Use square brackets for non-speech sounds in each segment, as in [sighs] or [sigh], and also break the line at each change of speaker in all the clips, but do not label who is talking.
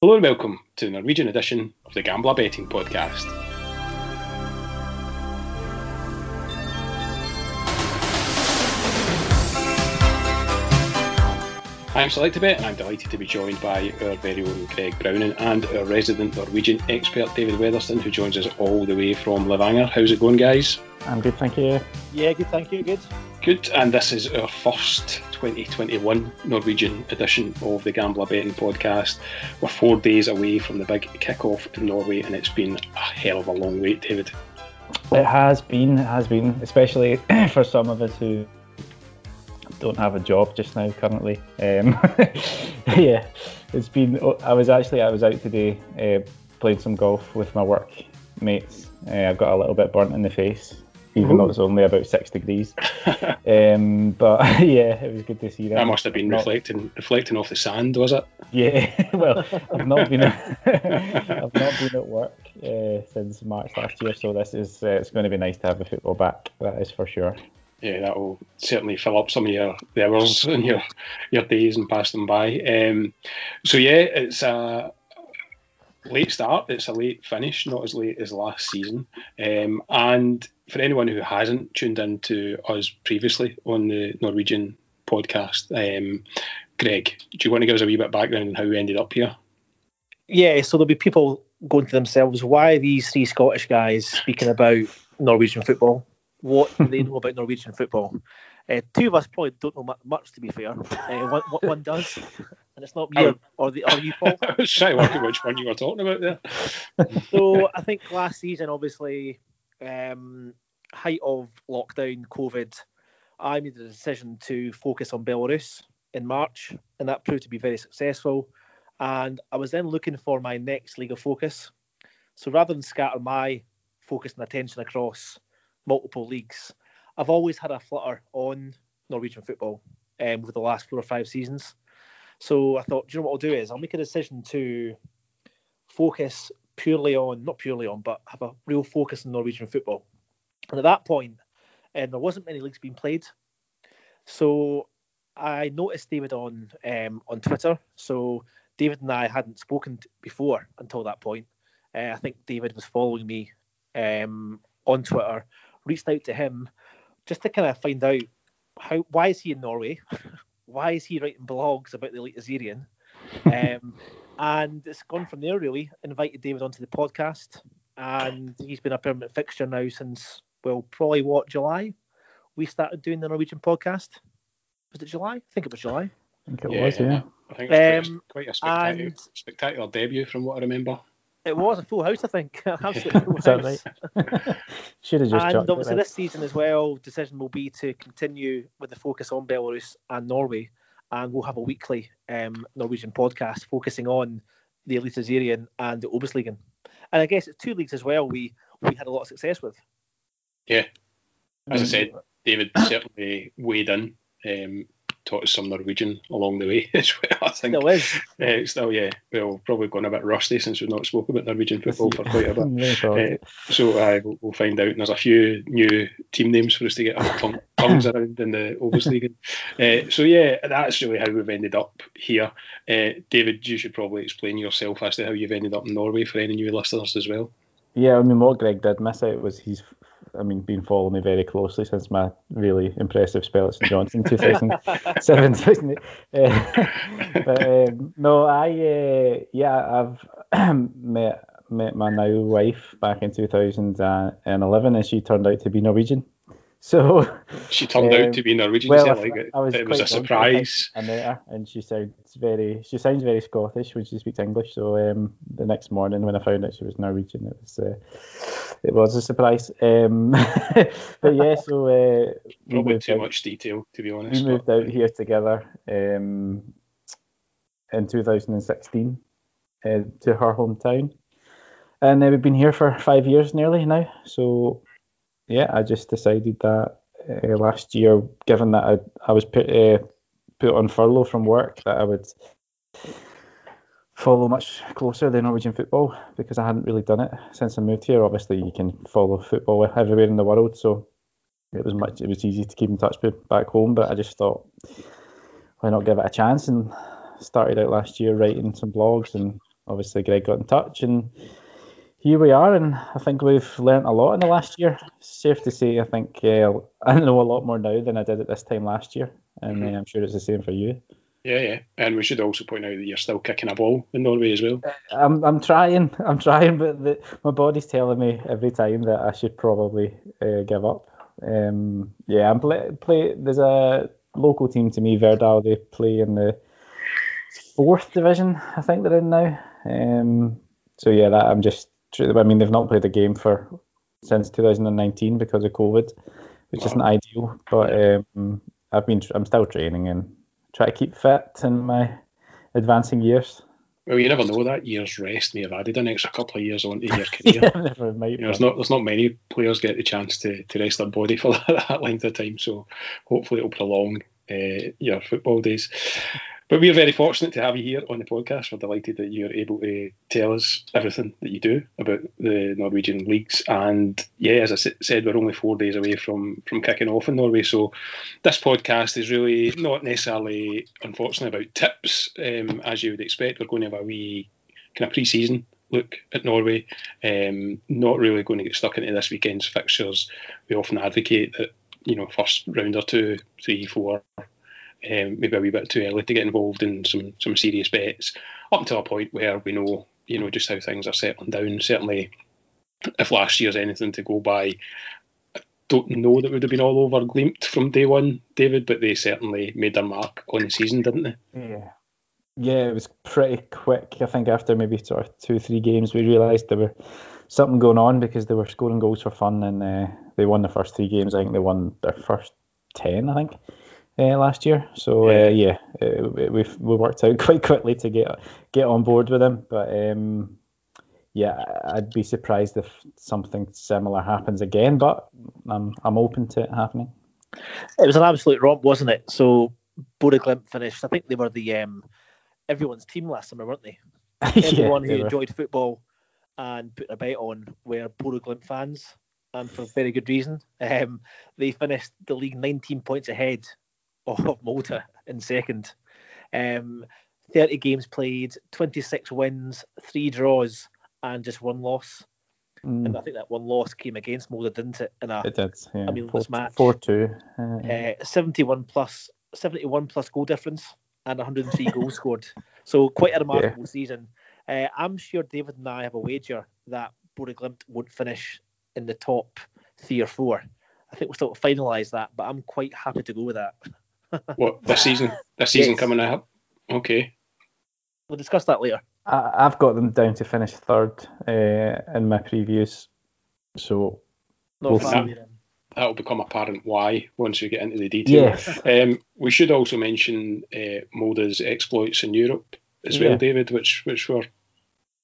Hello and welcome to the Norwegian edition of the Gambler Betting Podcast. I'm Selectabet and I'm delighted to be joined by our very own Greg Browning and our resident Norwegian expert David Weatherston, who joins us all the way from Levanger. How's it going, guys?
I'm good, thank you.
Yeah, good, thank you, good.
Good, and this is our first 2021 Norwegian edition of the Gambler Betting Podcast. We're four days away from the big kick-off in Norway, and it's been a hell of a long wait, David.
It has been, it has been, especially [clears throat] for some of us who don't have a job just now currently. Um, [laughs] yeah, it's been. I was actually I was out today uh, playing some golf with my work mates. Uh, I got a little bit burnt in the face, even Ooh. though it's only about six degrees. [laughs] um, but [laughs] yeah, it was good to see that.
That must have been not, reflecting reflecting off the sand, was it?
Yeah. well, I've not been. I've not been at work uh, since March last year, so this is uh, it's going to be nice to have the football back. That is for sure
yeah, that will certainly fill up some of your the hours [laughs] and your your days and pass them by. Um, so yeah, it's a late start. It's a late finish, not as late as last season. Um, and for anyone who hasn't tuned in to us previously on the Norwegian podcast, um, Greg, do you want to give us a wee bit background on how we ended up here?
Yeah, so there'll be people going to themselves, why are these three Scottish guys speaking about Norwegian football? What they [laughs] know about Norwegian football? Uh, two of us probably don't know much, to be fair. Uh, one, one, does, [laughs] and it's not me or, or the or you, Paul. [laughs]
I was trying to work which one you were talking about there.
so I think last season, obviously, um, height of lockdown, COVID, I made the decision to focus on Belarus in March, and that proved to be very successful. And I was then looking for my next league of focus. So rather than scatter my focus and attention across multiple leagues, I've always had a flutter on Norwegian football um, over the last four or five seasons. So I thought, you know what I'll do is I'll make a decision to focus purely on, not purely on, but have a real focus on Norwegian football. And at that point, um, there wasn't many leagues being played. So I noticed David on um, on Twitter. So David and I hadn't spoken before until that point. Uh, I think David was following me um, on Twitter reached out to him just to kind of find out how why is he in Norway, [laughs] why is he writing blogs about the Eliteserien, [laughs] um, and it's gone from there really. Invited David onto the podcast, and he's been a permanent fixture now since well probably what July. We started doing the Norwegian podcast. Was it July? I think it was July.
I think it yeah, was, yeah. I
think it was um, quite, a spectacular, and, spectacular debut from what I remember.
It was a full house, I think. [laughs] Absolutely full house. [laughs]
Should have just.
And obviously, this season as well, decision will be to continue with the focus on Belarus and Norway, and we'll have a weekly um, Norwegian podcast focusing on the Eliteserien and the Obosligaen. And I guess it's two leagues as well. We we had a lot of success with.
Yeah, as I said, David certainly weighed in. Um, taught us some Norwegian along the way [laughs] as well. I think
still is.
Uh, still, yeah. Well, probably gone a bit rusty since we've not spoken about Norwegian football for quite a bit. [laughs] uh, so uh, we'll, we'll, find out. And there's a few new team names for us to get our tongue, [coughs] tongues around in the Obosligaen. Uh, so yeah, that's really how we've ended up here. Uh, David, you should probably explain yourself as to how you've ended up in Norway for any new listeners as well.
Yeah, I mean, what Greg did miss out was he's I mean, been following me very closely since my really impressive spell at St Johnstone 2007. [laughs] uh, [laughs] but um, no, I uh, yeah, I've [clears throat] met met my now wife back in 2011, and she turned out to be Norwegian. So
she turned um, out to be Norwegian. Well, like it, was it was a surprise.
I met her, and she sounds very. She sounds very Scottish when she speaks English. So um, the next morning, when I found out she was Norwegian, it was uh, it was a surprise. Um, [laughs] but yeah, so uh,
probably too out, much detail to be honest.
We moved but... out here together um, in 2016 uh, to her hometown, and uh, we've been here for five years nearly now. So yeah, I just decided that uh, last year, given that I, I was put uh, put on furlough from work, that I would follow much closer the Norwegian football because I hadn't really done it since I moved here. Obviously, you can follow football everywhere in the world, so it was much it was easy to keep in touch with back home. But I just thought, why not give it a chance? And started out last year writing some blogs and obviously Greg got in touch, and here we are. And I think we've learnt a lot in the last year. Safe to say, I think uh, [laughs] I know a lot more now than I did at this time last year, and mm-hmm. uh, I'm sure it's the same for you.
Yeah, yeah, and we should also point out that you're still kicking a ball in Norway as well.
I'm, I'm trying, [laughs] I'm trying, but the, my body's telling me every time that I should probably uh, give up. Um, yeah, I'm play, play. There's a local team to me, Verdal. They play in the fourth division, I think they're in now. Um, so yeah, that I'm just. I mean, they've not played a game for since 2019 because of COVID, which wow. isn't ideal. But um, I've been. I'm still training and try to keep fit in my advancing years.
Well, you never know. That year's rest may have added an extra couple of years onto your [laughs] career.
yeah, never might.
You know, there's not there's not many players get the chance to, to rest their body for that, [laughs] that length of time. So hopefully it'll prolong uh, your football days. But we're very fortunate to have you here on the podcast. We're delighted that you're able to tell us everything that you do about the Norwegian leagues. And yeah, as I said, we're only four days away from from kicking off in Norway. So this podcast is really not necessarily, unfortunately, about tips. Um, as you would expect, we're going to have a wee kind of pre-season look at Norway. Um, not really going to get stuck into this weekend's fixtures. We often advocate that you know first round or two, three, four um, maybe a wee bit too early to get involved in some some serious bets up until a point where we know you know just how things are settling down. Certainly, if last year's anything to go by, I don't know that would have been all over Glimt from day one, David, but they certainly made their mark on the season, didn't they?
Yeah. Yeah, it was pretty quick. I think after maybe sort of two, three games, we realised there were something going on because they were scoring goals for fun, and uh, they won the first three games. I think they won their first ten. I think uh, last year. So uh, yeah, uh, we we worked out [laughs] quite quickly to get get on board with him. But um, yeah, I'd be surprised if something similar happens again. But I'm I'm open to it happening.
It was an absolute romp, wasn't it? So Bodø/Glimt finished. I think they were the um, everyone's team last summer, weren't they? [laughs] Everyone yeah, who enjoyed football and put a bet on were Bodø/Glimt fans, and for very good reason. Um, they finished the league 19 points ahead of Molde in second. Um, 30 games played, 26 wins, three draws, and just one loss. Mm. And I think that one loss came against Molde, didn't it? In a,
it did. Yeah.
I mean, this match.
Four two.
Uh, uh, 71 plus, 71 plus goal difference, and 103 goals scored. So quite a remarkable yeah. season. Uh, I'm sure David and I have a wager that Bodø/Glimt won't finish in the top three or four. I think we're still finalise that, but I'm quite happy to go with that.
What this season? This season yes. coming up? Okay.
We'll discuss that later.
I, have got them down to finish third uh, in my previews, so
we'll that, will become apparent why once we get into the details. Yes. Um, we should also mention uh, Molde's exploits in Europe as well, yeah. David, which which were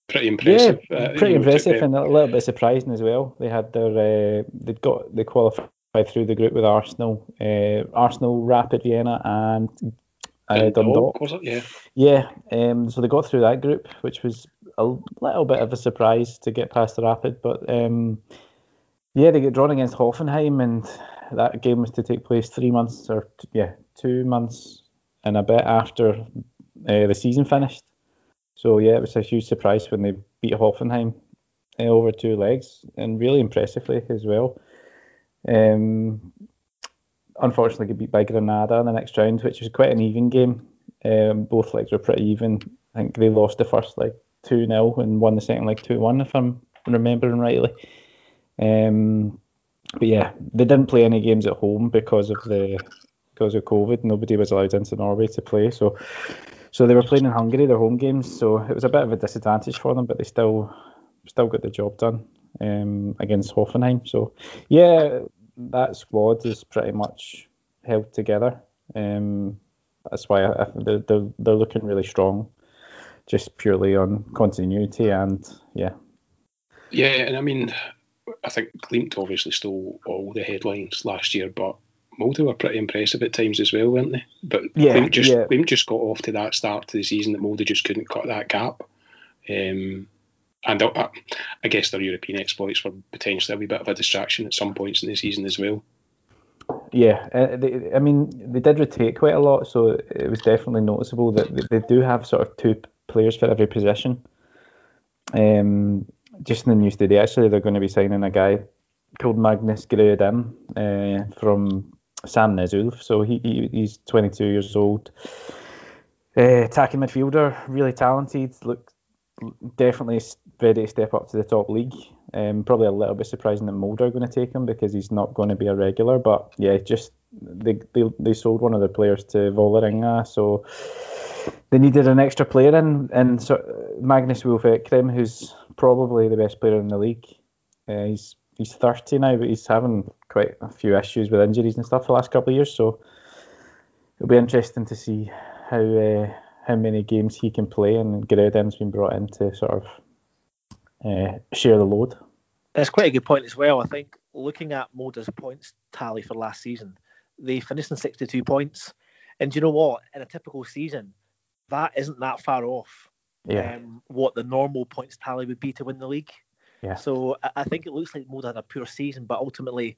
pretty impressive.
Yeah, uh, pretty impressive and a little bit surprising as well. They had their uh, they'd got they qualified through the group with Arsenal, uh, Arsenal, Rapid Vienna, and uh, Dundalk.
Was it? Yeah.
Yeah. Um, so they got through that group, which was a little bit of a surprise to get past the Rapid, but um, yeah, they get drawn against Hoffenheim, and that game was to take place three months or yeah, two months and a bit after uh, the season finished. So yeah, it was a huge surprise when they beat Hoffenheim uh, over two legs and really impressively as well. Um, unfortunately, got beat by Granada in the next round, which was quite an even game. Um, both legs were pretty even. I think they lost the first leg 2 0 and won the second leg 2 1, if I'm remembering rightly. Um, but yeah, they didn't play any games at home because of the because of COVID. Nobody was allowed into Norway to play, so so they were playing in Hungary, their home games. So it was a bit of a disadvantage for them, but they still still got the job done um, against Hoffenheim. So yeah, that squad is pretty much held together. Um, that's why I, I, they're, they're, they're looking really strong, just purely on continuity and yeah.
Yeah, and I mean, I think Glimt obviously stole all the headlines last year, but Molde were pretty impressive at times as well, weren't they? But yeah, Glimt just yeah. Glimt just got off to that start to the season that Molde just couldn't cut that gap. Um, and I, I guess their European exploits were potentially a wee bit of a distraction at some points in the season as well.
Yeah, uh, they, I mean, they did rotate quite a lot, so it was definitely noticeable that they do have sort of two players for every position. Um, just in the news today, actually, they're going to be signing a guy called Magnus Grødem uh, from Sandnes Ulf. So he, he, he's 22 years old. Uh, attacking midfielder, really talented. Look, definitely ready to step up to the top league. Um, probably a little bit surprising that Molde are going to take him because he's not going to be a regular. But yeah, just they they, they sold one of their players to Vålerenga, so they needed an extra player in, and so Magnus Wolff Eikrem, who's probably the best player in the league. Uh, he's he's 30 now, but he's having quite a few issues with injuries and stuff the last couple of years. So it'll be interesting to see how uh, how many games he can play. And Grødem's been brought in to sort of uh, share the load.
That's quite a good point as well. I think looking at Molde's points tally for last season, they finished in 62 points. And do you know what? In a typical season, that isn't that far off
yeah.
um, what the normal points tally would be to win the league.
Yeah.
So I, think it looks like Molde had a poor season, but ultimately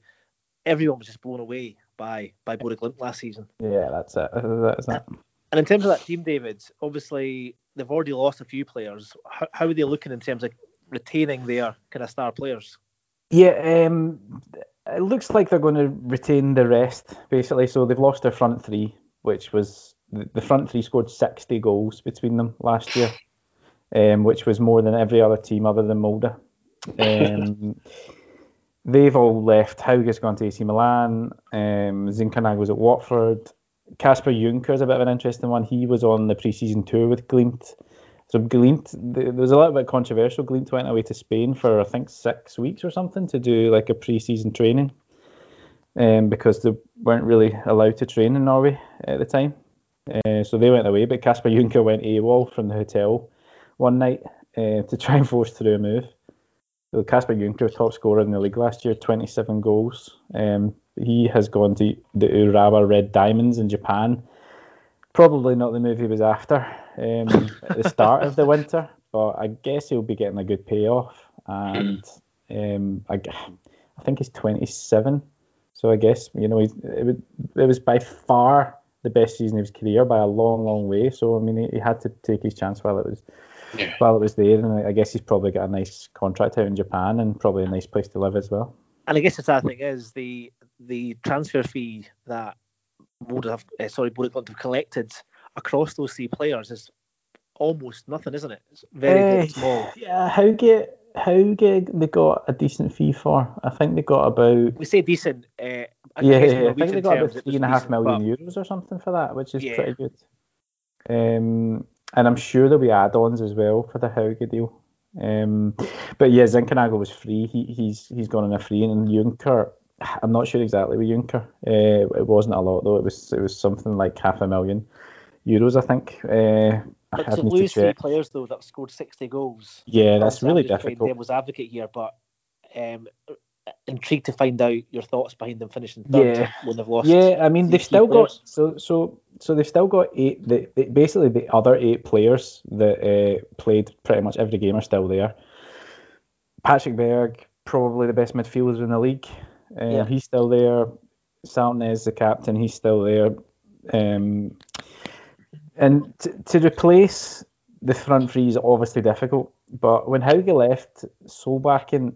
everyone was just blown away by by Bodø/Glimt last season.
Yeah, that's it. That's it.
And in terms of that team, David, obviously they've already lost a few players. How, how are they looking in terms of retaining their kind of star players?
Yeah, um, it looks like they're going to retain the rest basically. So they've lost their front three, which was the front three scored 60 goals between them last year, um, which was more than every other team other than Molde. Um, [laughs] they've all left. Hauge's gone to AC Milan. Um, was at Watford. Kasper Junker is a bit of an interesting one. He was on the pre-season tour with Glimt. So Glimt, there was a little bit controversial. Glimt went away to Spain for I think six weeks or something to do like a pre-season training, um, because they weren't really allowed to train in Norway at the time. Uh, so they went away, but Kasper Junker went AWOL from the hotel one night uh, to try and force through a move. So Kasper Junker, top scorer in the league last year, 27 goals. Um, he has gone to the Urawa Red Diamonds in Japan. Probably not the move he was after um, at the start of the winter, but I guess he'll be getting a good payoff. And um, I, I think he's 27, so I guess you know it, it was by far the best season of his career by a long, long way. So I mean, he, he had to take his chance while it was yeah. while it was there, and I guess he's probably got a nice contract out in Japan and probably a nice place to live as well.
And I guess the sad thing is the the transfer fee that would have, uh, sorry, Bodø have collected across those three players is almost nothing, isn't it? It's very, uh, very eh, small.
Yeah, Hauge, Hauge, they got a decent fee for. I think they got about.
We say decent. Uh,
I yeah, yeah I think they got about three and a half million euros or something for that, which is yeah. pretty good. Um, and I'm sure there'll be add-ons as well for the Hauge deal. Um, but yeah, Zinkernagel was free. He, he's he's gone on a free, and Junker. I'm not sure exactly with Junker. Uh, it wasn't a lot though. It was it was something like half a million euros, I think. Uh,
but to lose to three players though that scored 60 goals.
Yeah, that's really difficult.
Devil's advocate here, but um, intrigued to find out your thoughts behind them finishing third yeah. when they've lost.
Yeah, I mean they've still players. got so so so they've still got eight. The, the basically the other eight players that uh, played pretty much every game are still there. Patrick Berg, probably the best midfielder in the league. Um, yeah. He's still there. Saltnes, the captain, he's still there. Um, and to, to replace the front three is obviously difficult. But when Hauge left, Solbakken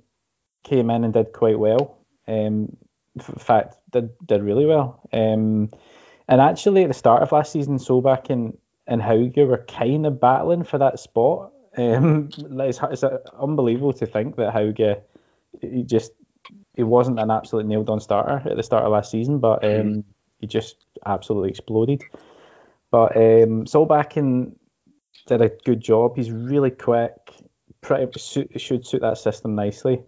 came in and did quite well. Um, in fact, did did really well. Um, and actually, at the start of last season, Solbakken and, Hauge were kind of battling for that spot. Um, [laughs] it's, it's unbelievable to think that Hauge he just he wasn't an absolute nailed on starter at the start of last season, but um, he just absolutely exploded. But um, Solbakken did a good job. He's really quick. Pretty should suit that system nicely.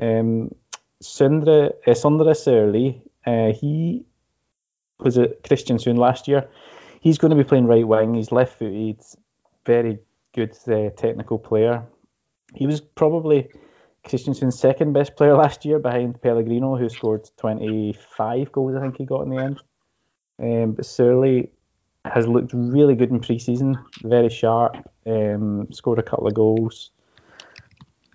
Um, Sundre, uh, Sondre Sørli, uh, he was at Kristiansund last year. He's going to be playing right wing. He's left footed, very good uh, technical player. He was probably Kristiansund's second best player [laughs] last year behind Pellegrino, who scored 25 goals, I think he got in the end. Um, but Sørli has looked really good in pre-season, very sharp, um, scored a couple of goals.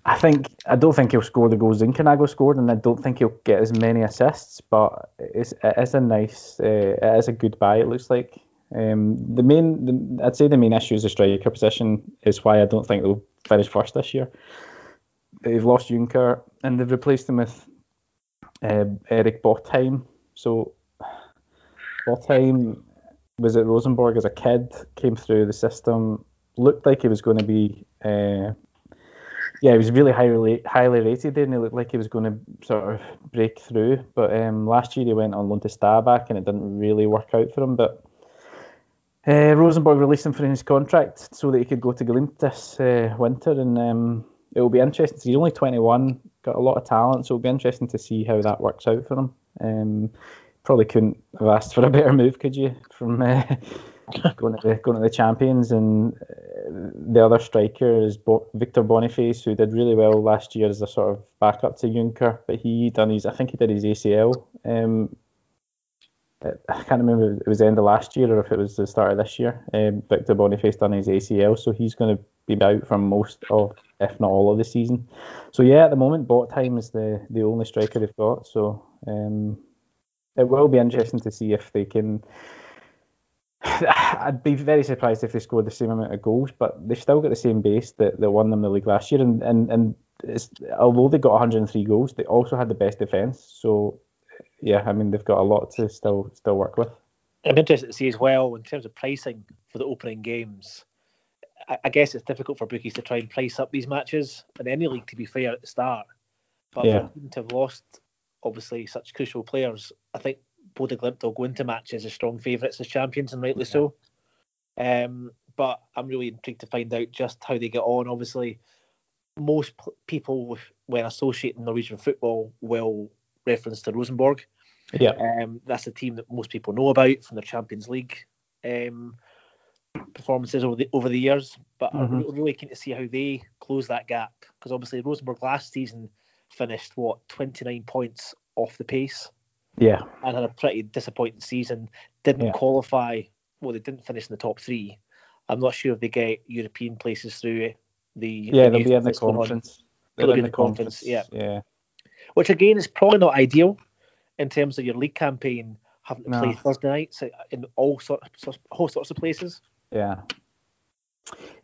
I think I don't think he'll score the goals Zinkernagel scored, and I don't think he'll get as many assists. But it's, it is a nice, uh, it is a good buy. It looks like Um, the main, the, I'd say the main issue is the striker position is why I don't think they'll finish first this year. They've lost Junker and they've replaced him with uh, Erik Botheim. So [sighs] Botheim was at Rosenborg as a kid, came through the system, looked like he was going to be. Uh, yeah, he was really highly highly rated there, and he looked like he was going to sort of break through. But um, last year he went on loan to Stabæk, and it didn't really work out for him. But uh, Rosenborg released him from his contract so that he could go to Glimt this uh, winter, and um, it will be interesting. He's only 21, got a lot of talent, so it'll be interesting to see how that works out for him. Um, probably couldn't have asked for a better move, could you? From uh, [laughs] going to the going to the champions, and uh, the other striker is Bo- Victor Boniface, who did really well last year as a sort of backup to Junker, but he done his I think he did his ACL. Um, I can't remember if it was the end of last year or if it was the start of this year. Um, Victor Boniface done his ACL, so he's going to be out for most of, if not all of the season. So yeah, at the moment, Botheim is the the only striker they've got. So um, it will be interesting to see if they can. [sighs] I'd be very surprised if they scored the same amount of goals, but they've still got the same base that, that won them the league last year. And and, and although they got 103 goals, they also had the best defence. So yeah, I mean they've got a lot to still still work with.
I'm interested to see as well in terms of pricing for the opening games. I, I guess it's difficult for bookies to try and price up these matches in any league. To be fair, at the start, but
Yeah.
to have lost obviously such crucial players, I think Bodø Glimt will go into matches as strong favourites as champions, and rightly so. Um, but I'm really intrigued to find out just how they get on. Obviously, most p- people when associating Norwegian football will reference to Rosenborg.
Yeah,
Um, that's a team that most people know about from their Champions League um, performances over the over the years. But I'm
Mhm.
really keen to see how they close that gap because obviously Rosenborg last season finished what 29 points off the pace
yeah,
and had a pretty disappointing season. Didn't
Yeah.
qualify. Well, they didn't finish in the top three. I'm not sure if they get European places through the
yeah.
the
They'll be in the
that's going on.
conference.
They'll be
in the conference.
yeah.
yeah.
which again is probably not ideal in terms of your league campaign having to
No.
play Thursday nights in all sorts, all sorts of places.
Yeah.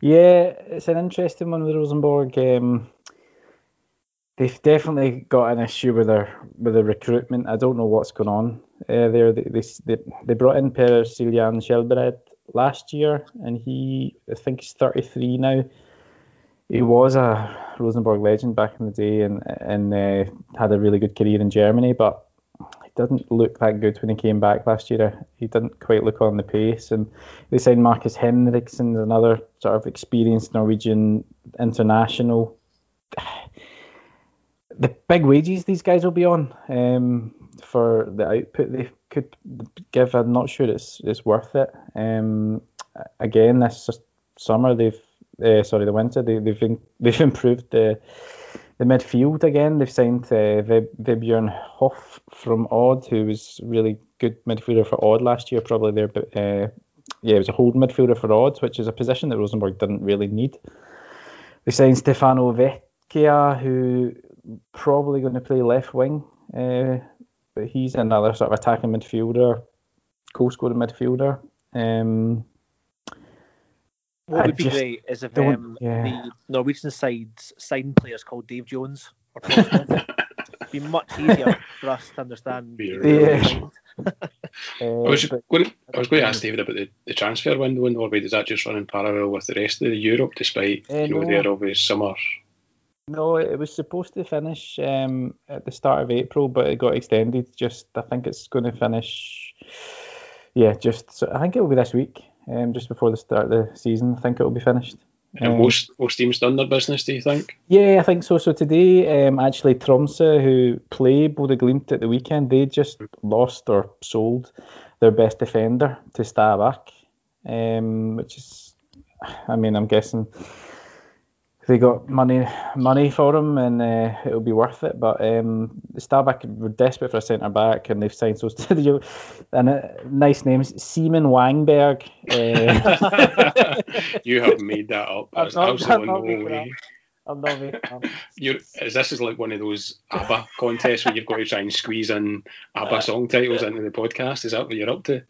Yeah, it's an interesting one with Rosenborg. Um, they've definitely got an issue with their with their recruitment. I don't know what's going on uh, there. They, they they brought in Per Ciljan Skjelbred last year, and he I think he's 33 now. He was a Rosenborg legend back in the day, and and uh, had a really good career in Germany, but he didn't look that good when he came back last year. He didn't quite look on the pace, and they signed Markus Henriksen, another sort of experienced Norwegian international. The big wages these guys will be on um, for the output they could give. I'm not sure it's it's worth it. Um, again, this summer they've uh, sorry the winter they, they've in, [laughs] they've improved the the midfield again. They've signed uh, Vib- Vebjørn Hoff from Odd, who was really good midfielder for Odd last year. Probably their uh, yeah, he was a holding midfielder for Odds, which is a position that Rosenborg didn't really need. They signed Stefano Vecchia, who probably going to play left wing, uh, but he's another sort of attacking midfielder, goal scoring midfielder. Um,
What
I
would be
just
great is if um,
yeah.
the Norwegian sides signed players called Dave Jones or [laughs] It'd be much easier for us to understand.
Be
who
really
they
Yeah.
signed. [laughs]
I
uh,
was
but-
going. I was going to ask David about the, the transfer window in Norway. Does that just run in parallel with the rest of Europe, despite
Eh,
you know
no.
their obvious summer?
No, it was supposed to finish um, at the start of April, but it got extended. Just I think it's going to finish. Yeah, just so I think it will be this week, um, just before the start of the season. I think it will be finished.
And
Um,
most most teams done their business. Do you think?
Yeah, I think so. So today, um, actually, Tromsø, who play Bodø Glimt at the weekend, they just lost or sold their best defender to Stabæk, um, which is, I mean, I'm guessing they got money money for him and uh, it'll be worth it. But um, Stabæk were desperate for a centre back and they've signed so [laughs] to the and uh, nice names, Seaman Wangberg. Uh, [laughs] [laughs]
you have made that up.
I'm
There's
not-
absolutely
I'm not
no
making
way.
I'm not making.
You're, is this is like one of those ABBA contests where you've got to try and squeeze in ABBA song titles into the podcast? Is that what you're up to?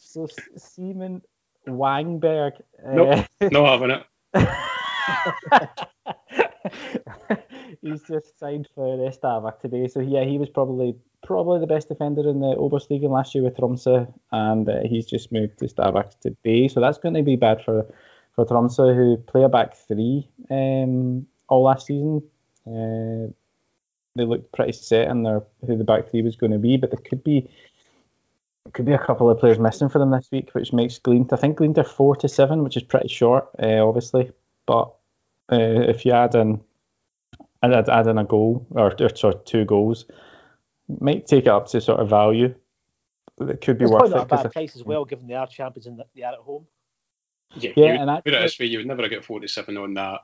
so Simen Wangberg.
Nope, uh, not having it. [laughs]
he's just signed for Stabæk today. So yeah, he was probably probably the best defender in the Obosligaen last year with Tromsø, and uh, he's just moved to Stabæk today. So that's going to be bad for for Tromsø, who play a back three um, all last season. Uh, they looked pretty set in their who the back three was going to be, but there could be could be a couple of players missing for them this week, which makes Glimt. I think Glimt are four to seven, which is pretty short, uh, obviously. But uh, if you add in add, add in a goal or, or sorry, two goals, might take it up to sort of value. It could be
it's
worth
not
it.
a bad price as well, given they are champions and they are at home.
Yeah, yeah you, and actually, put it this way, you would never get 47 on that.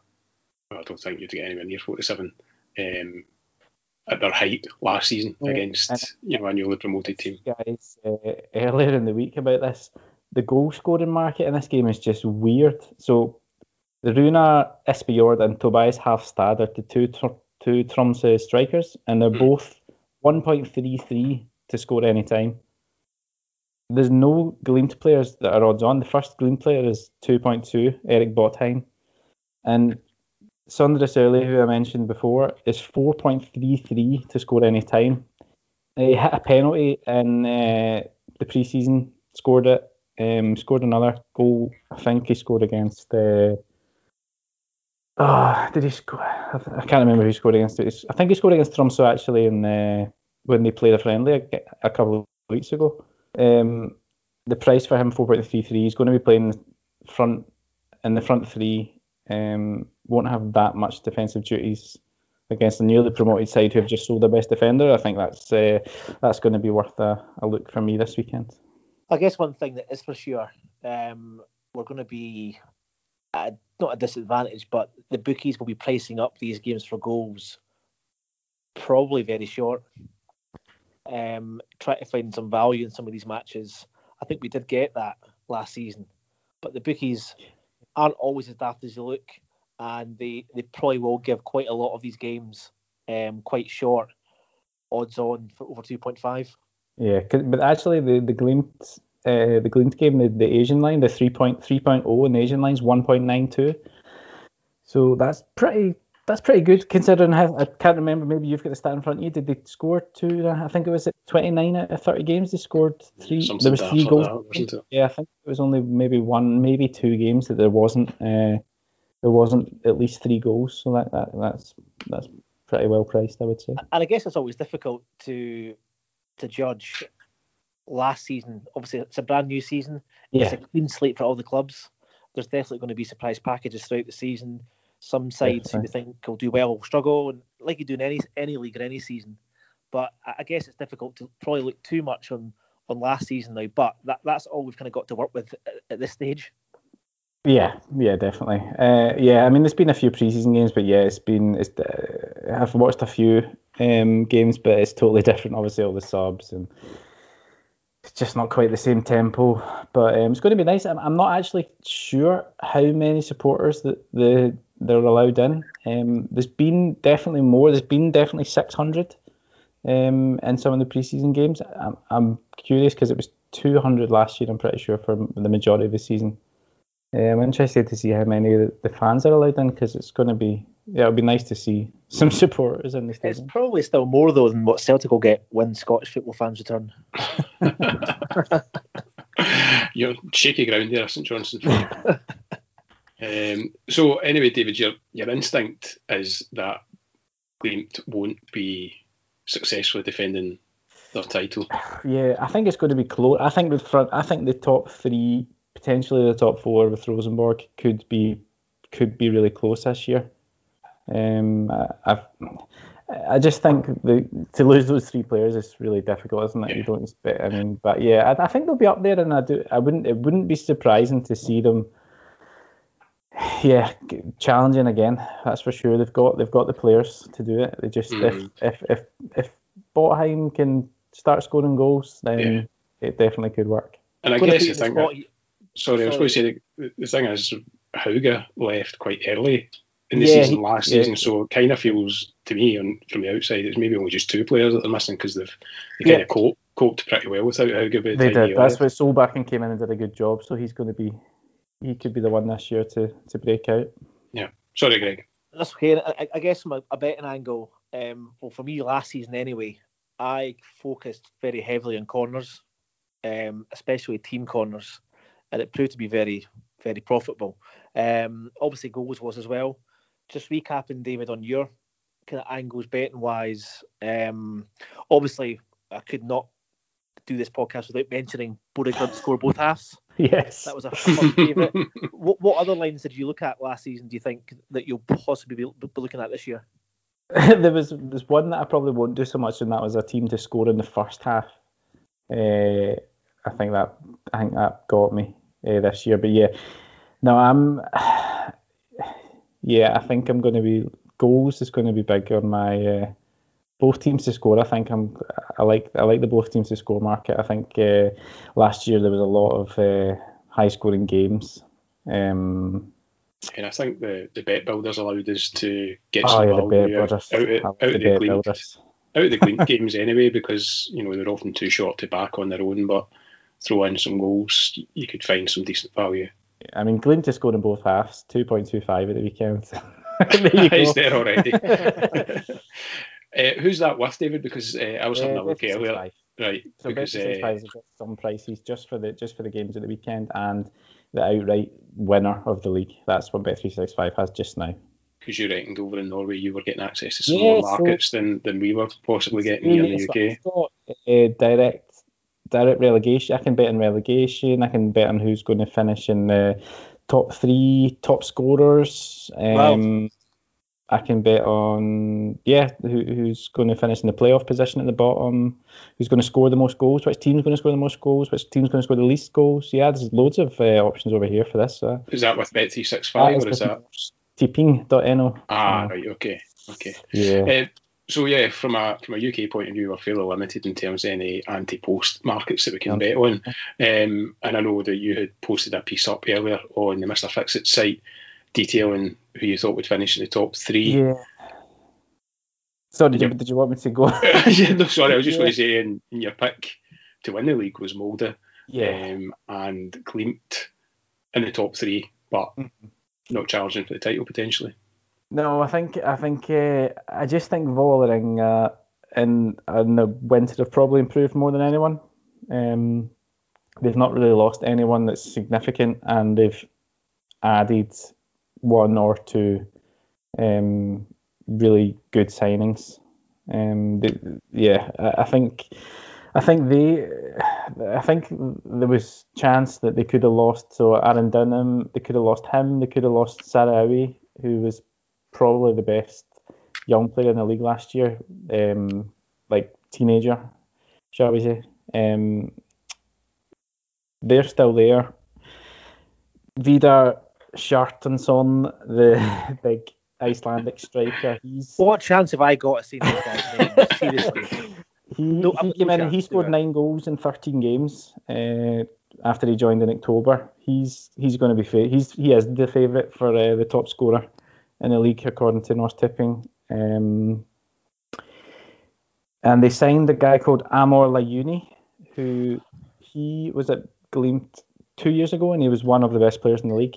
Well, I don't think you'd get anywhere near 47 um, at their height last season yeah, against you know a newly promoted team.
Guys, uh, earlier in the week about this, the goal scoring market in this game is just weird. So the Runar Espejord and Tobias Hafstad are the two two Tromsø strikers, and they're mm. both 1.33 to score any time. There's no Glimt players that are odds on. The first Glimt player is 2.2, Erik Botheim. And Sondre Sørli, who I mentioned before, is 4.33 to score any time. He hit a penalty in uh, the preseason, scored it, um, scored another goal. I think he scored against. Uh, oh, did he score? I can't remember who scored against. I think he scored against Tromsø actually in uh, when they played a friendly a, a couple of weeks ago. Um, the price for him 4.33. He's going to be playing front in the front three. Um, won't have that much defensive duties against the newly promoted side who have just sold their best defender. I think that's uh, that's going to be worth a, a, look for me this weekend.
I guess one thing that is for sure, um, we're going to be at, not a disadvantage, but the bookies will be pricing up these games for goals probably very short. Um, try to find some value in some of these matches. I think we did get that last season, but the bookies aren't always as daft as you look and they, they probably will give quite a lot of these games um, quite short odds on for over 2.5.
Yeah, but actually the the Glimt uh, the Glimt game the, the Asian line the 3.3.0 and the Asian line is 1.92. So that's pretty that's pretty good considering how I can't remember. Maybe you've got the stat in front of you. Did they score two? I think it was at 29 out of 30 games. They scored three.
Something there was three goals. That,
yeah, I think it was only maybe one, maybe two games that there wasn't. Uh, there wasn't at least three goals. So that, that that's that's pretty well priced, I would say.
And I guess it's always difficult to to judge last season. Obviously, it's a brand new season. Yeah. It's a clean slate for all the clubs. There's definitely going to be surprise packages throughout the season. Some sides who you think will do well will struggle, and like you do in any any league or any season. But I guess it's difficult to probably look too much on on last season now. But that that's all we've kind of got to work with at, at this stage.
Yeah, yeah, definitely. Uh, yeah, I mean, there's been a few preseason games, but yeah, it's been. It's, uh, I've watched a few um, games, but it's totally [laughs] different. Obviously, all the subs and it's just not quite the same tempo. But um, it's going to be nice. I'm, I'm not actually sure how many supporters that the they're allowed in. Um, there's been definitely more. There's been definitely 600 um, in some of the preseason games. I'm, I'm curious because it was 200 last year. I'm pretty sure for the majority of the season. Yeah, I'm interested to see how many of the fans are allowed in because it's going to be yeah, it'll be nice to see [laughs] some supporters in the stadium.
It's probably still more though than what Celtic will get when Scottish football fans return. [laughs] [laughs]
You're shaky ground there, St Johnstone. Um, so anyway, David, your your instinct is that Glimt won't be successfully defending their title.
Yeah, I think it's going to be close. I think the front. I think the top three potentially the top four with Rosenborg could be could be really close this year. Um, I, I just think the, to lose those three players is really difficult, isn't it? Yeah. You don't expect. I mean, but yeah, I, I, think they'll be up there, and I do. I wouldn't. It wouldn't be surprising to see them. Yeah, challenging again. That's for sure. They've got they've got the players to do it. They just mm. if if if if Botheim can start scoring goals, then yeah. it definitely could work.
And I guess you think. That, sorry, I was going to say the, the thing is Hauge left quite early in the yeah, season last yeah. season, so it kind of feels to me on from the outside it's maybe only just two players that they're missing because they've they kind of cope coped pretty well without Hauge by the
They did. That's
left.
why Solbakken came in and did a good job. So he's going to be, he could be the one this year to to break out.
Yeah, sorry, Greg.
That's okay. I, I- I guess from a, a betting angle, um, well, for me last season anyway, I focused very heavily on corners, um, especially team corners, and it proved to be very, very profitable. Um, obviously, goals was as well. Just recapping, David, on your kind of angles betting wise. Um, obviously, I could not do this podcast without mentioning Bodø Glimt score both halves.
Yes.
That was a favourite. [laughs] What, what other lines did you look at last season? Do you think that you'll possibly be, be looking at this year? [laughs]
there was there's one that I probably won't do so much, and that was a team to score in the first half. Uh, I think that I think that got me uh, this year. But yeah, no, I'm. [sighs] Yeah, I think I'm going to be goals is going to be big on my uh, both teams to score. I think I'm. I like I like the both teams to score market. I think uh, last year there was a lot of uh, high scoring games. Um,
And I think the, the bet builders allowed us to get
oh
some
yeah,
value out, out,
I
of-
like
out
the
of the out of the Glimt [laughs] games anyway, because you know they're often too short to back on their own. But throw in some goals, you could find some decent value.
I mean, Glimt to score in both halves, 2.25 at the weekend. [laughs] there you [laughs]
He's there already. Uh, who's that with, David? Because uh, I was having a
Uh,
look earlier.
56.5.
Right,
So
because uh,
Bet365 has got some prices just for the just for the games at the weekend and the outright winner of the league. That's what Bet365 has just now.
because you're reckoned over in Norway, you were getting access to some
Yeah,
more
so-
markets than, than we were possibly getting here in the UK.
I've got uh, direct direct relegation. I can bet on relegation. I can bet on who's going to finish in the top three top scorers. Um, I can bet on yeah who, who's going to finish in the playoff position at the bottom. Who's going to score the most goals? Which team's going to score the most goals? Which team's going to score the least goals? Yeah, there's loads of uh, options over here for this. Uh,
Is that with Bet365 or is that?
tipping.no?
Ah,
Uh,
right, okay, okay.
yeah.
Uh, so yeah, from a from a UK point of view, we're fairly limited in terms of any anti-post markets that we can bet on. Um, and I know that you had posted a piece up earlier on the Mister Fixit site detailing who you thought would finish in the top three.
Yeah. Sorry, did you,
Yeah.
did you want me to go? [laughs]
yeah, no, sorry, I was just
Yeah.
going to say, in, in your pick to win the league was Molde
yeah.
um, and Glimt in the top three, but
Mm-hmm.
not challenging for the title potentially.
No, I think I think uh, I just think Vålerenga uh, in in the winter have probably improved more than anyone. Um, they've not really lost anyone that's significant, and they've added one or two um, really good signings. Um, they, yeah, I, I think I think they I think there was chance that they could have lost. So Aron Dønnum, they could have lost him. They could have lost Sahraoui, who was probably the best young player in the league last year, um, like teenager, shall we say. Um, they're still there. Vidar Kjartansson, the [laughs] big Icelandic striker, he's
What chance have I got of seeing this guy's name? [laughs] Seriously.
he,
No,
he came in and he scored nine goals in 13 games uh, after he joined in October. He's he's going to be fa- he's he is the favourite for uh, the top scorer in the league according to Norsk Tipping. Um, and they signed a guy called Amor Layouni, who he was at Glimt two years ago, and he was one of the best players in the league.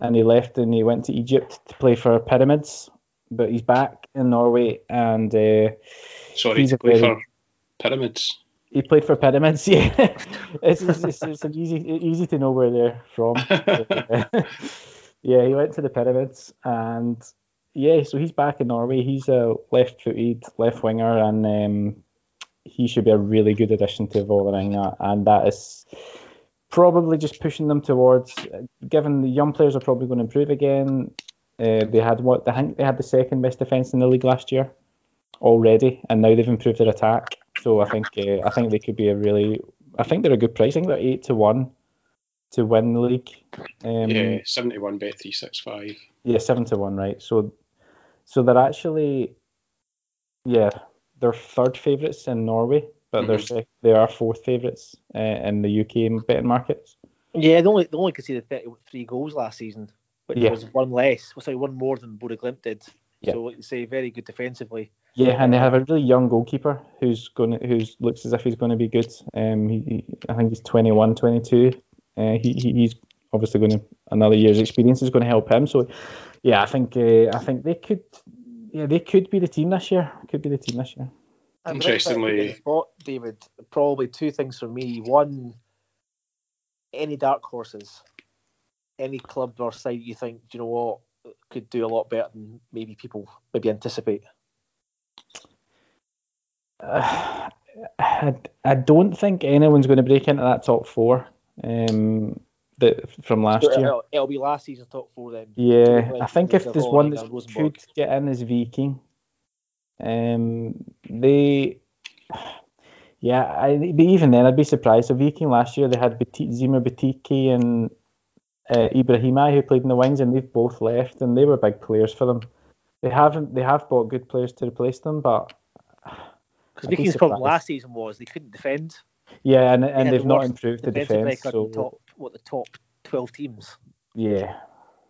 And he left and he went to Egypt to play for Pyramids, but he's back in Norway and. Uh,
Sorry
He's
to play
very-
for Pyramids.
he played for Pyramids, [laughs] yeah. it's, it's, it's, it's easy easy to know where they're from. [laughs] [laughs] yeah, he went to the Pyramids, and yeah, so he's back in Norway. He's a left-footed left winger, and um, he should be a really good addition to Vålerenga, and that is probably just pushing them towards. Given the young players are probably going to improve again. Uh, they had what I think they had the second best defense in the league last year already, and now they've improved their attack. So I think uh, I think they could be a really. I think they're a good price. I think they're eight to one to win the league. Um,
yeah, seventy-one bet three six five.
yeah, seven to one, right? So, so they're actually, yeah, they're third favourites in Norway, but they're sec- they are fourth favourites uh, in the UK betting markets.
Yeah, they only they only conceded 33 goals last season, which
Yeah.
was one less. Well, sorry, one more than Glimt did.
Yeah.
So, like you say, very good defensively.
Yeah, and they have a really young goalkeeper who's going to, who's looks as if he's going to be good. Um, he, he, I think he's 21, 22. Uh, he, he's obviously going to another year's experience is going to help him. So, yeah, I think uh, I think they could, yeah, they could be the team this year. Could be the team this year.
Interestingly,
spot, David, probably two things for me. One, any dark horses, any club or side you think, do you know what, could do a lot better than maybe people maybe anticipate.
Uh, [sighs] I, I don't think anyone's going to break into that top four. Um, that from last
So
year.
it'll, it'll be last season's top four then.
Yeah,
Like,
I think if there's one
like,
that could get in is Viking. Um, they, yeah, I, but even then I'd be surprised. So Viking last year they had Bati- Zymer Bytyqi and uh, Ibrahima who played in the wings, and they've both left, and they were big players for them. They haven't. They have bought good players to replace them, but
Because
be
Vikings' problem last season was they couldn't defend.
yeah, and
They
and
had
they've
the
not improved the defense. So
top what the top twelve teams.
Yeah,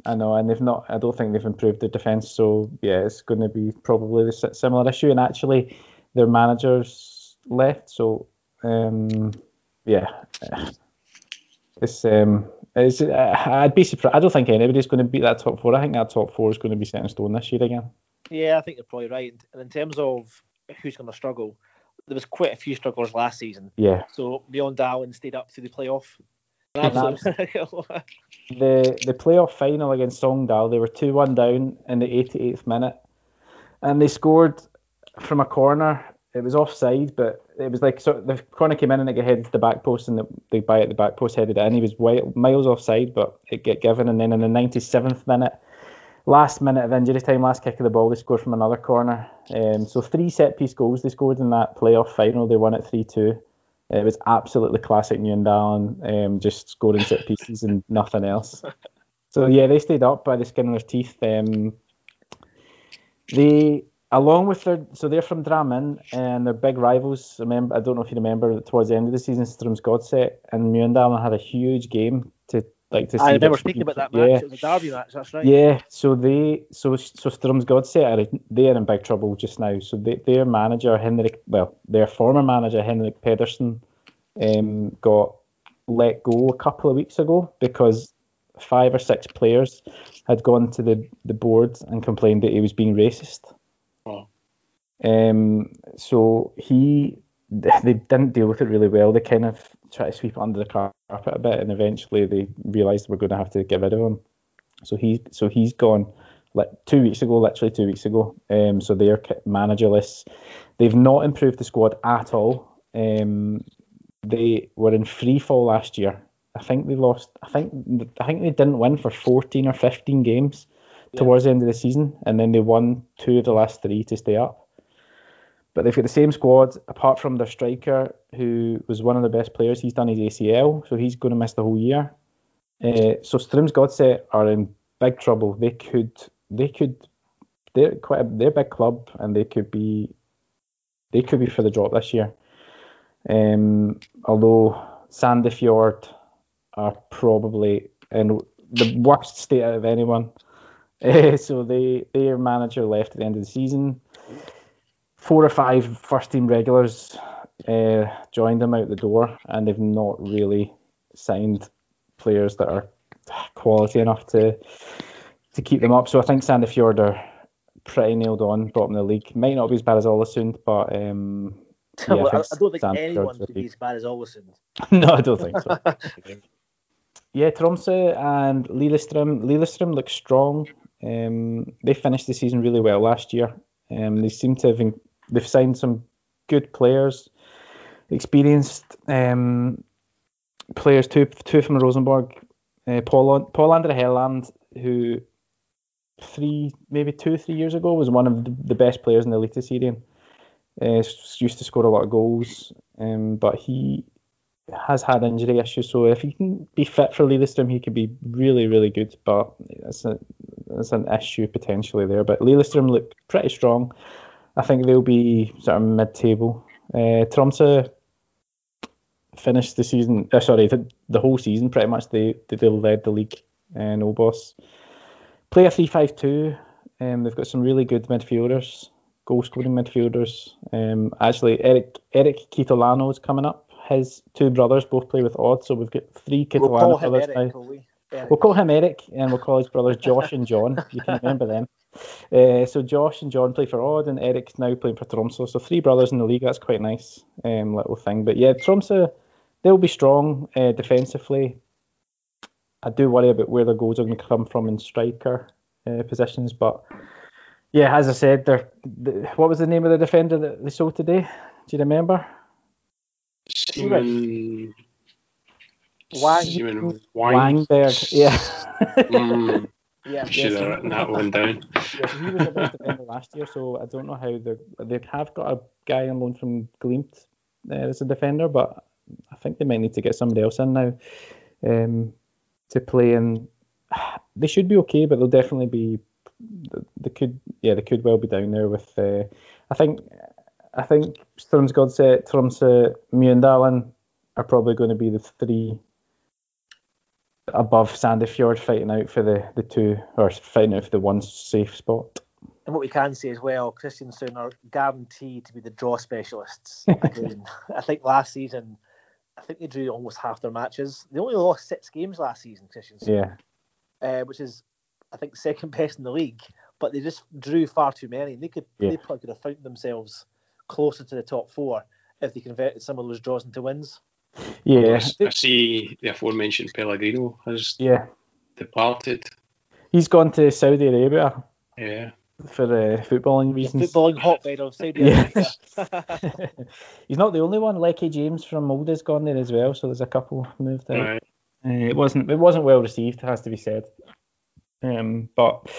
I know, and they've not. I don't think they've improved their defense. So yeah, it's going to be probably the similar issue. And actually, their managers left. So um, yeah, it's um, it's. Uh, I'd be surprised. I don't think anybody's going to beat that top four. I think that top four is going to be set in stone this year again.
Yeah, I think you're probably right. And in terms of who's going to struggle, there was quite a few strugglers last season.
Yeah,
So Mjøndalen stayed up through the playoff. [laughs]
The the playoff final against Sogndal, they were two one down in the 88th minute, and they scored from a corner. It was offside, but it was like so the corner came in and it got headed to the back post, and the, the guy at the back post headed it in. He was wi- miles offside, but it get given, and then in the 97th minute, last minute of injury time, last kick of the ball, they scored from another corner. Um, so three set piece goals they scored in that playoff final. They won it three two. It was absolutely classic Mjøndalen, um, just scoring set pieces and [laughs] nothing else. So yeah, they stayed up by the skin of their teeth. Um, they, along with their, so they're from Drammen and they're big rivals. Remember, I don't know if you remember towards the end of the season, Strømsgodset and Mjøndalen had a huge game to like to see.
I remember
which
speaking about that
team-
match. It was a derby match. That's right.
yeah, so they so so Strømsgodset are they're in big trouble just now. So they, their manager Henrik, well, their former manager Henrik Pedersen, um, got let go a couple of weeks ago because five or six players had gone to the the board and complained that he was being racist.
Oh.
Um, so he they didn't deal with it really well. They kind of tried to sweep it under the carpet a bit, and eventually they realised we're going to have to get rid of him. So he so he's gone like two weeks ago, literally two weeks ago. Um, so they're managerless. They've not improved the squad at all. Um, they were in free fall last year. I think they lost. I think I think they didn't win for 14 or 15 games
Yeah.
towards the end of the season, and then they won two of the last three to stay up. But they've got the same squad, apart from their striker, who was one of the best players. He's done his ACL, so he's going to miss the whole year. Uh, so Strømsgodset are in big trouble. They could, they could, they're quite, a, they're a big club, and they could be, they could be for the drop this year. Um, although Sandefjord are probably in the worst state out of anyone. Eh, [laughs] so they their manager left at the end of the season. Four or five first team regulars uh, joined them out the door, and they've not really signed players that are quality enough to to keep them up. So I think Sandefjord are pretty nailed on, bottom of the league. Might not be as bad as Ålesund, but um, [laughs] Yeah, I
Well, I, I don't think
Sandefjord's
anyone could be as bad as Ålesund. [laughs]
no, I don't think so. [laughs] Yeah, Tromsø and Lillestrøm. Lillestrøm looks strong. Um, they finished the season really well last year. Um, they seem to have in, they've signed some good players, experienced um, players. Two two from Rosenborg, uh, Paul Pål André Helland, who three maybe two three years ago was one of the, best players in the Eliteserien. Uh, s- used to score a lot of goals, um, but he has had injury issues. So if he can be fit for Lillestrøm, he could be really, really good. But it's a an issue potentially there. But Lillestrøm looked pretty strong. I think they'll be sort of mid-table. Uh, Tromsø finished the season. Uh, sorry, the, the whole season pretty much. They they, they led the league. Uh, no boss. Play a three-five-two. Um, they've got some really good midfielders. goal scoring midfielders. Um, actually, Eric Eric Kitolano is coming up. His two brothers both play with Odd, so we've got three Kitolano
we'll
brothers
him
now.
Eric, we? Eric.
We'll call him Eric, and we'll call his brothers Josh and John. If you can remember them. Uh, so Josh and John play for Odd, and Eric's now playing for Tromsø. So three brothers in the league. That's quite nice um, little thing. But yeah, Tromsø, they'll be strong uh, defensively. I do worry about where their goals are going to come from in striker uh, positions, but yeah, as I said, they're, the, what was the name of the defender that they sold today? Do you remember?
Simon.
Wang.
Simen Wang.
Wangberg. Yeah.
Mm, [laughs]
Yeah.
should have written that one down.
Yeah, he was best defender last year, so I don't know how they they have got a guy on loan from Glimt uh, as a defender, but I think they might need to get somebody else in now um, to play. And [sighs] they should be okay, but they'll definitely be. They could, yeah, they could well be down there with. Uh, I think, I think Strømsgodset, Tromsø, Mjøndalen are probably going to be the three above Sandefjord fighting out for the, the two or fighting out for the one safe spot.
And what we can say as well, Kristiansund are guaranteed to be the draw specialists [laughs] again. I think last season, I think they drew almost half their matches. They only lost six games last season, Kristiansund,
Yeah,
uh, which is, I think, second [laughs] best in the league. But they just drew far too many. They could,
Yeah.
they probably could have found themselves closer to the top four if they converted some of those draws into wins.
Yeah,
I see the aforementioned Pellegrino has
yeah.
departed.
He's gone to Saudi Arabia
Yeah.
for uh, footballing
The
reasons.
footballing hotbed of Saudi
Yeah.
Arabia. [laughs]
He's not the only one. Leke James from Molde's gone there as well, so there's a couple moved out.
Right.
Uh, it wasn't it wasn't well received, it has to be said. Um, but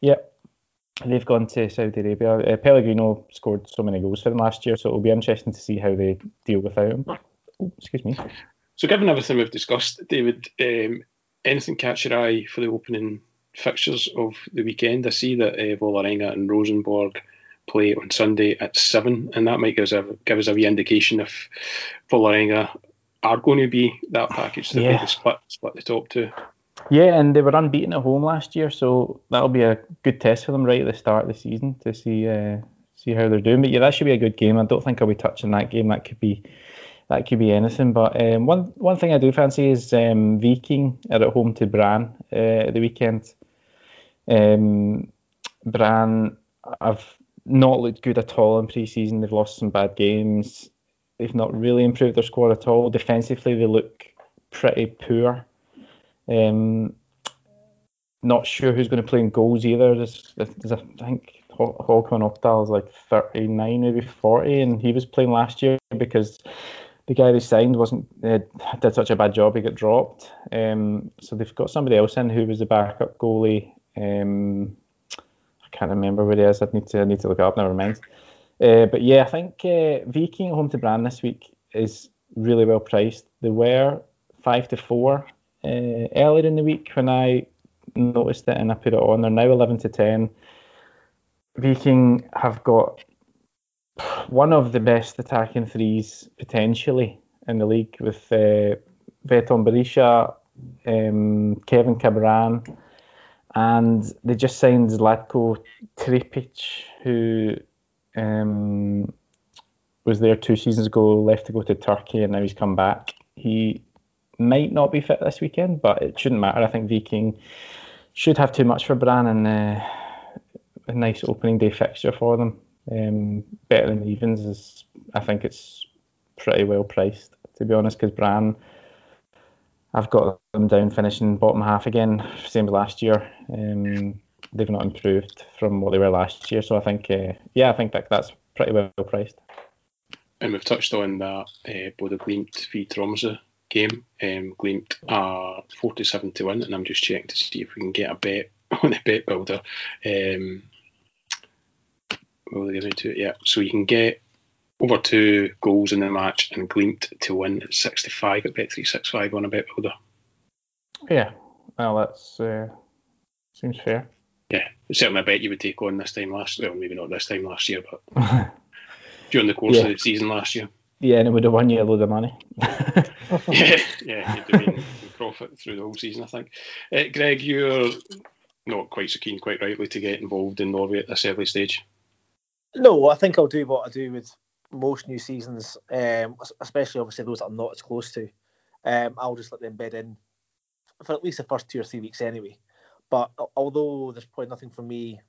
yeah, they've gone to Saudi Arabia. Uh, Pellegrino scored so many goals for them last year, so it'll be interesting to see how they deal without him. Oh, excuse me.
So, given everything we've discussed, David, um, anything catch your eye for the opening fixtures of the weekend? I see that uh, Vålerenga and Rosenborg play on Sunday at seven, and that might give us a give us a wee indication if Vålerenga are going to be that package that
Yeah.
they split split the top two.
Yeah, and they were unbeaten at home last year, so that'll be a good test for them right at the start of the season to see uh, see how they're doing. But yeah, that should be a good game. I don't think I'll be touching that game. That could be that could be anything. But um, one one thing I do fancy is um, Viking are at home to Brann uh, the weekend. Um, Brann have not looked good at all in pre-season. They've lost some bad games. They've not really improved their squad at all. Defensively, they look pretty poor. Um, not sure who's going to play in goals either. There's, there's a, I think Håkon Opdal is like 39, maybe 40, and he was playing last year because the guy they signed wasn't uh, did such a bad job. He got dropped. Um, so they've got somebody else in who was the backup goalie. Um, I can't remember where he is. I need to I need to look up. Never mind. Uh, but yeah, I think uh, Viking home to Brann this week is really well priced. They were five to four uh, earlier in the week when I noticed it and I put it on. They're now eleven to ten. Viking have got one of the best attacking threes potentially in the league with uh, Veton Berisha, um, Kevin Kabran, and they just signed Zlatko Tripic, who um, was there two seasons ago, left to go to Turkey, and now he's come back. He might not be fit this weekend, but it shouldn't matter. I think Viking should have too much for Brann and uh, a nice opening day fixture for them. Um, better than evens is, I think it's pretty well priced to be honest, because Brann, I've got them down finishing bottom half again, same as last year. Um, they've not improved from what they were last year, so I think, uh, yeah, I think that that's pretty well priced.
And we've touched on that uh, Bodø/Glimt v Tromsø game. Um, are 47 to win, and I'm just checking to see if we can get a bet [laughs] on the bet builder. Um, what will they give me to it? Yeah, so you can get over two goals in the match and Glimt to win at 65 at Bet365 on a bet builder.
Yeah, well, that's uh, seems fair.
Yeah, it's certainly a bet you would take on this time last. Well, maybe not this time last year, but [laughs] during the course
Yeah.
of the season last year.
yeah, and it would have won you a load of money. [laughs]
yeah, yeah, you'd have been in profit through the whole season, I think. Uh, Greg, you're not quite so keen, quite rightly, to get involved in Norway at this early stage.
No, I think I'll do what I do with most new seasons, um, especially obviously those that I'm not as close to. Um, I'll just let them bed in for at least the first two or three weeks anyway. But although there's probably nothing for me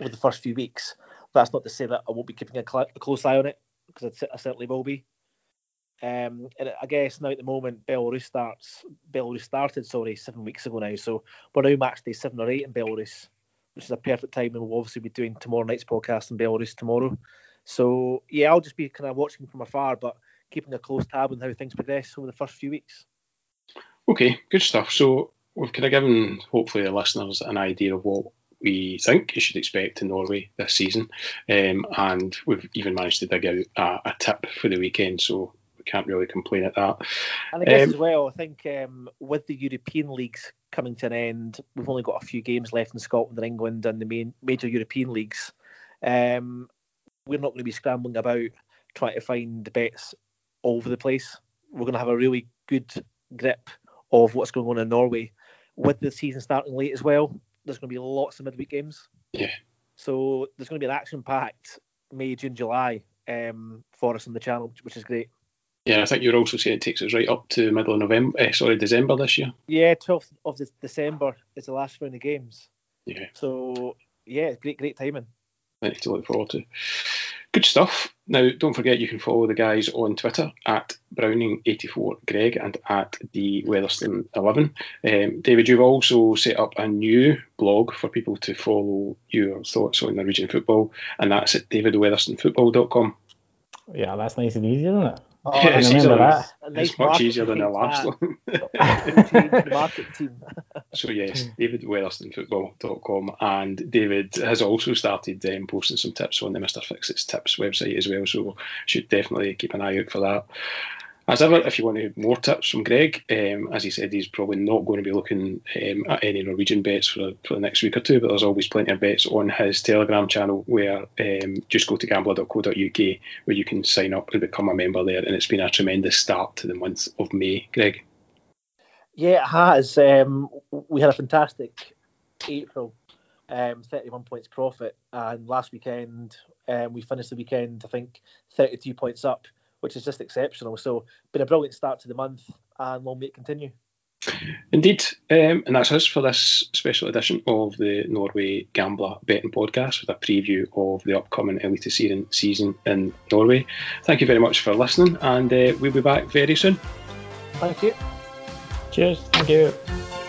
over the first few weeks, that's not to say that I won't be keeping a, cl- a close eye on it because I, certainly will be. Um, and I guess now at the moment Belarus starts. Belarus started, sorry, seven weeks ago now. So we're now match day seven or eight in Belarus, which is a perfect time, and we'll obviously be doing tomorrow night's podcast in Belarus tomorrow. So yeah, I'll just be kind of watching from afar, but keeping a close tab on how things progress over the first few weeks.
Okay, good stuff. So we've kind of given hopefully the listeners an idea of what we think you should expect in Norway this season, um, and we've even managed to dig out a, a, tip for the weekend. So we can't really complain at that.
And I guess um, as well, I think um, with the European leagues coming to an end, we've only got a few games left in Scotland and England and the main major European leagues. Um, we're not going to be scrambling about trying to find bets all over the place. We're going to have a really good grip of what's going on in Norway. With the season starting late as well, there's going to be lots of midweek games.
Yeah.
So there's going to be an action-packed May, June, July um, for us on the channel, which is great.
Yeah, I think you're also saying it takes us right up to middle of November. Uh, sorry, December this year.
Yeah, 12th of December is the last round of games.
Yeah.
So yeah, great, great timing.
Plenty to look forward to. Good stuff. Now, don't forget you can follow the guys on Twitter at Browning84Greg and at the Weatherstone11. Um, David, you've also set up a new blog for people to follow your thoughts on Norwegian football, and that's at davidweatherstonefootball.com.
Yeah, that's nice and easy, isn't it?
Oh, yeah, it's, easier, nice it's much easier than [laughs] [laughs] the last one. so yes, davidweatherstonefootball.com and David has also started um, posting some tips on the Mr. Fix Fixits tips website as well, so should definitely keep an eye out for that. As ever, if you want more tips from Greg, um, as he said, he's probably not going to be looking um, at any Norwegian bets for, for the next week or two, but there's always plenty of bets on his Telegram channel where um, just go to gambler.co.uk where you can sign up and become a member there. And it's been a tremendous start to the month of May, Greg.
Yeah, it has. Um, we had a fantastic April, um, 31 points profit, and last weekend um, we finished the weekend, I think, 32 points up which is just exceptional. So, been a brilliant start to the month, and long may it continue.
Indeed, um, and that's us for this special edition of the Norway Gambler Betting Podcast with a preview of the upcoming Eliteserien season in Norway. Thank you very much for listening, and uh, we'll be back very soon.
Thank you.
Cheers. Thank you.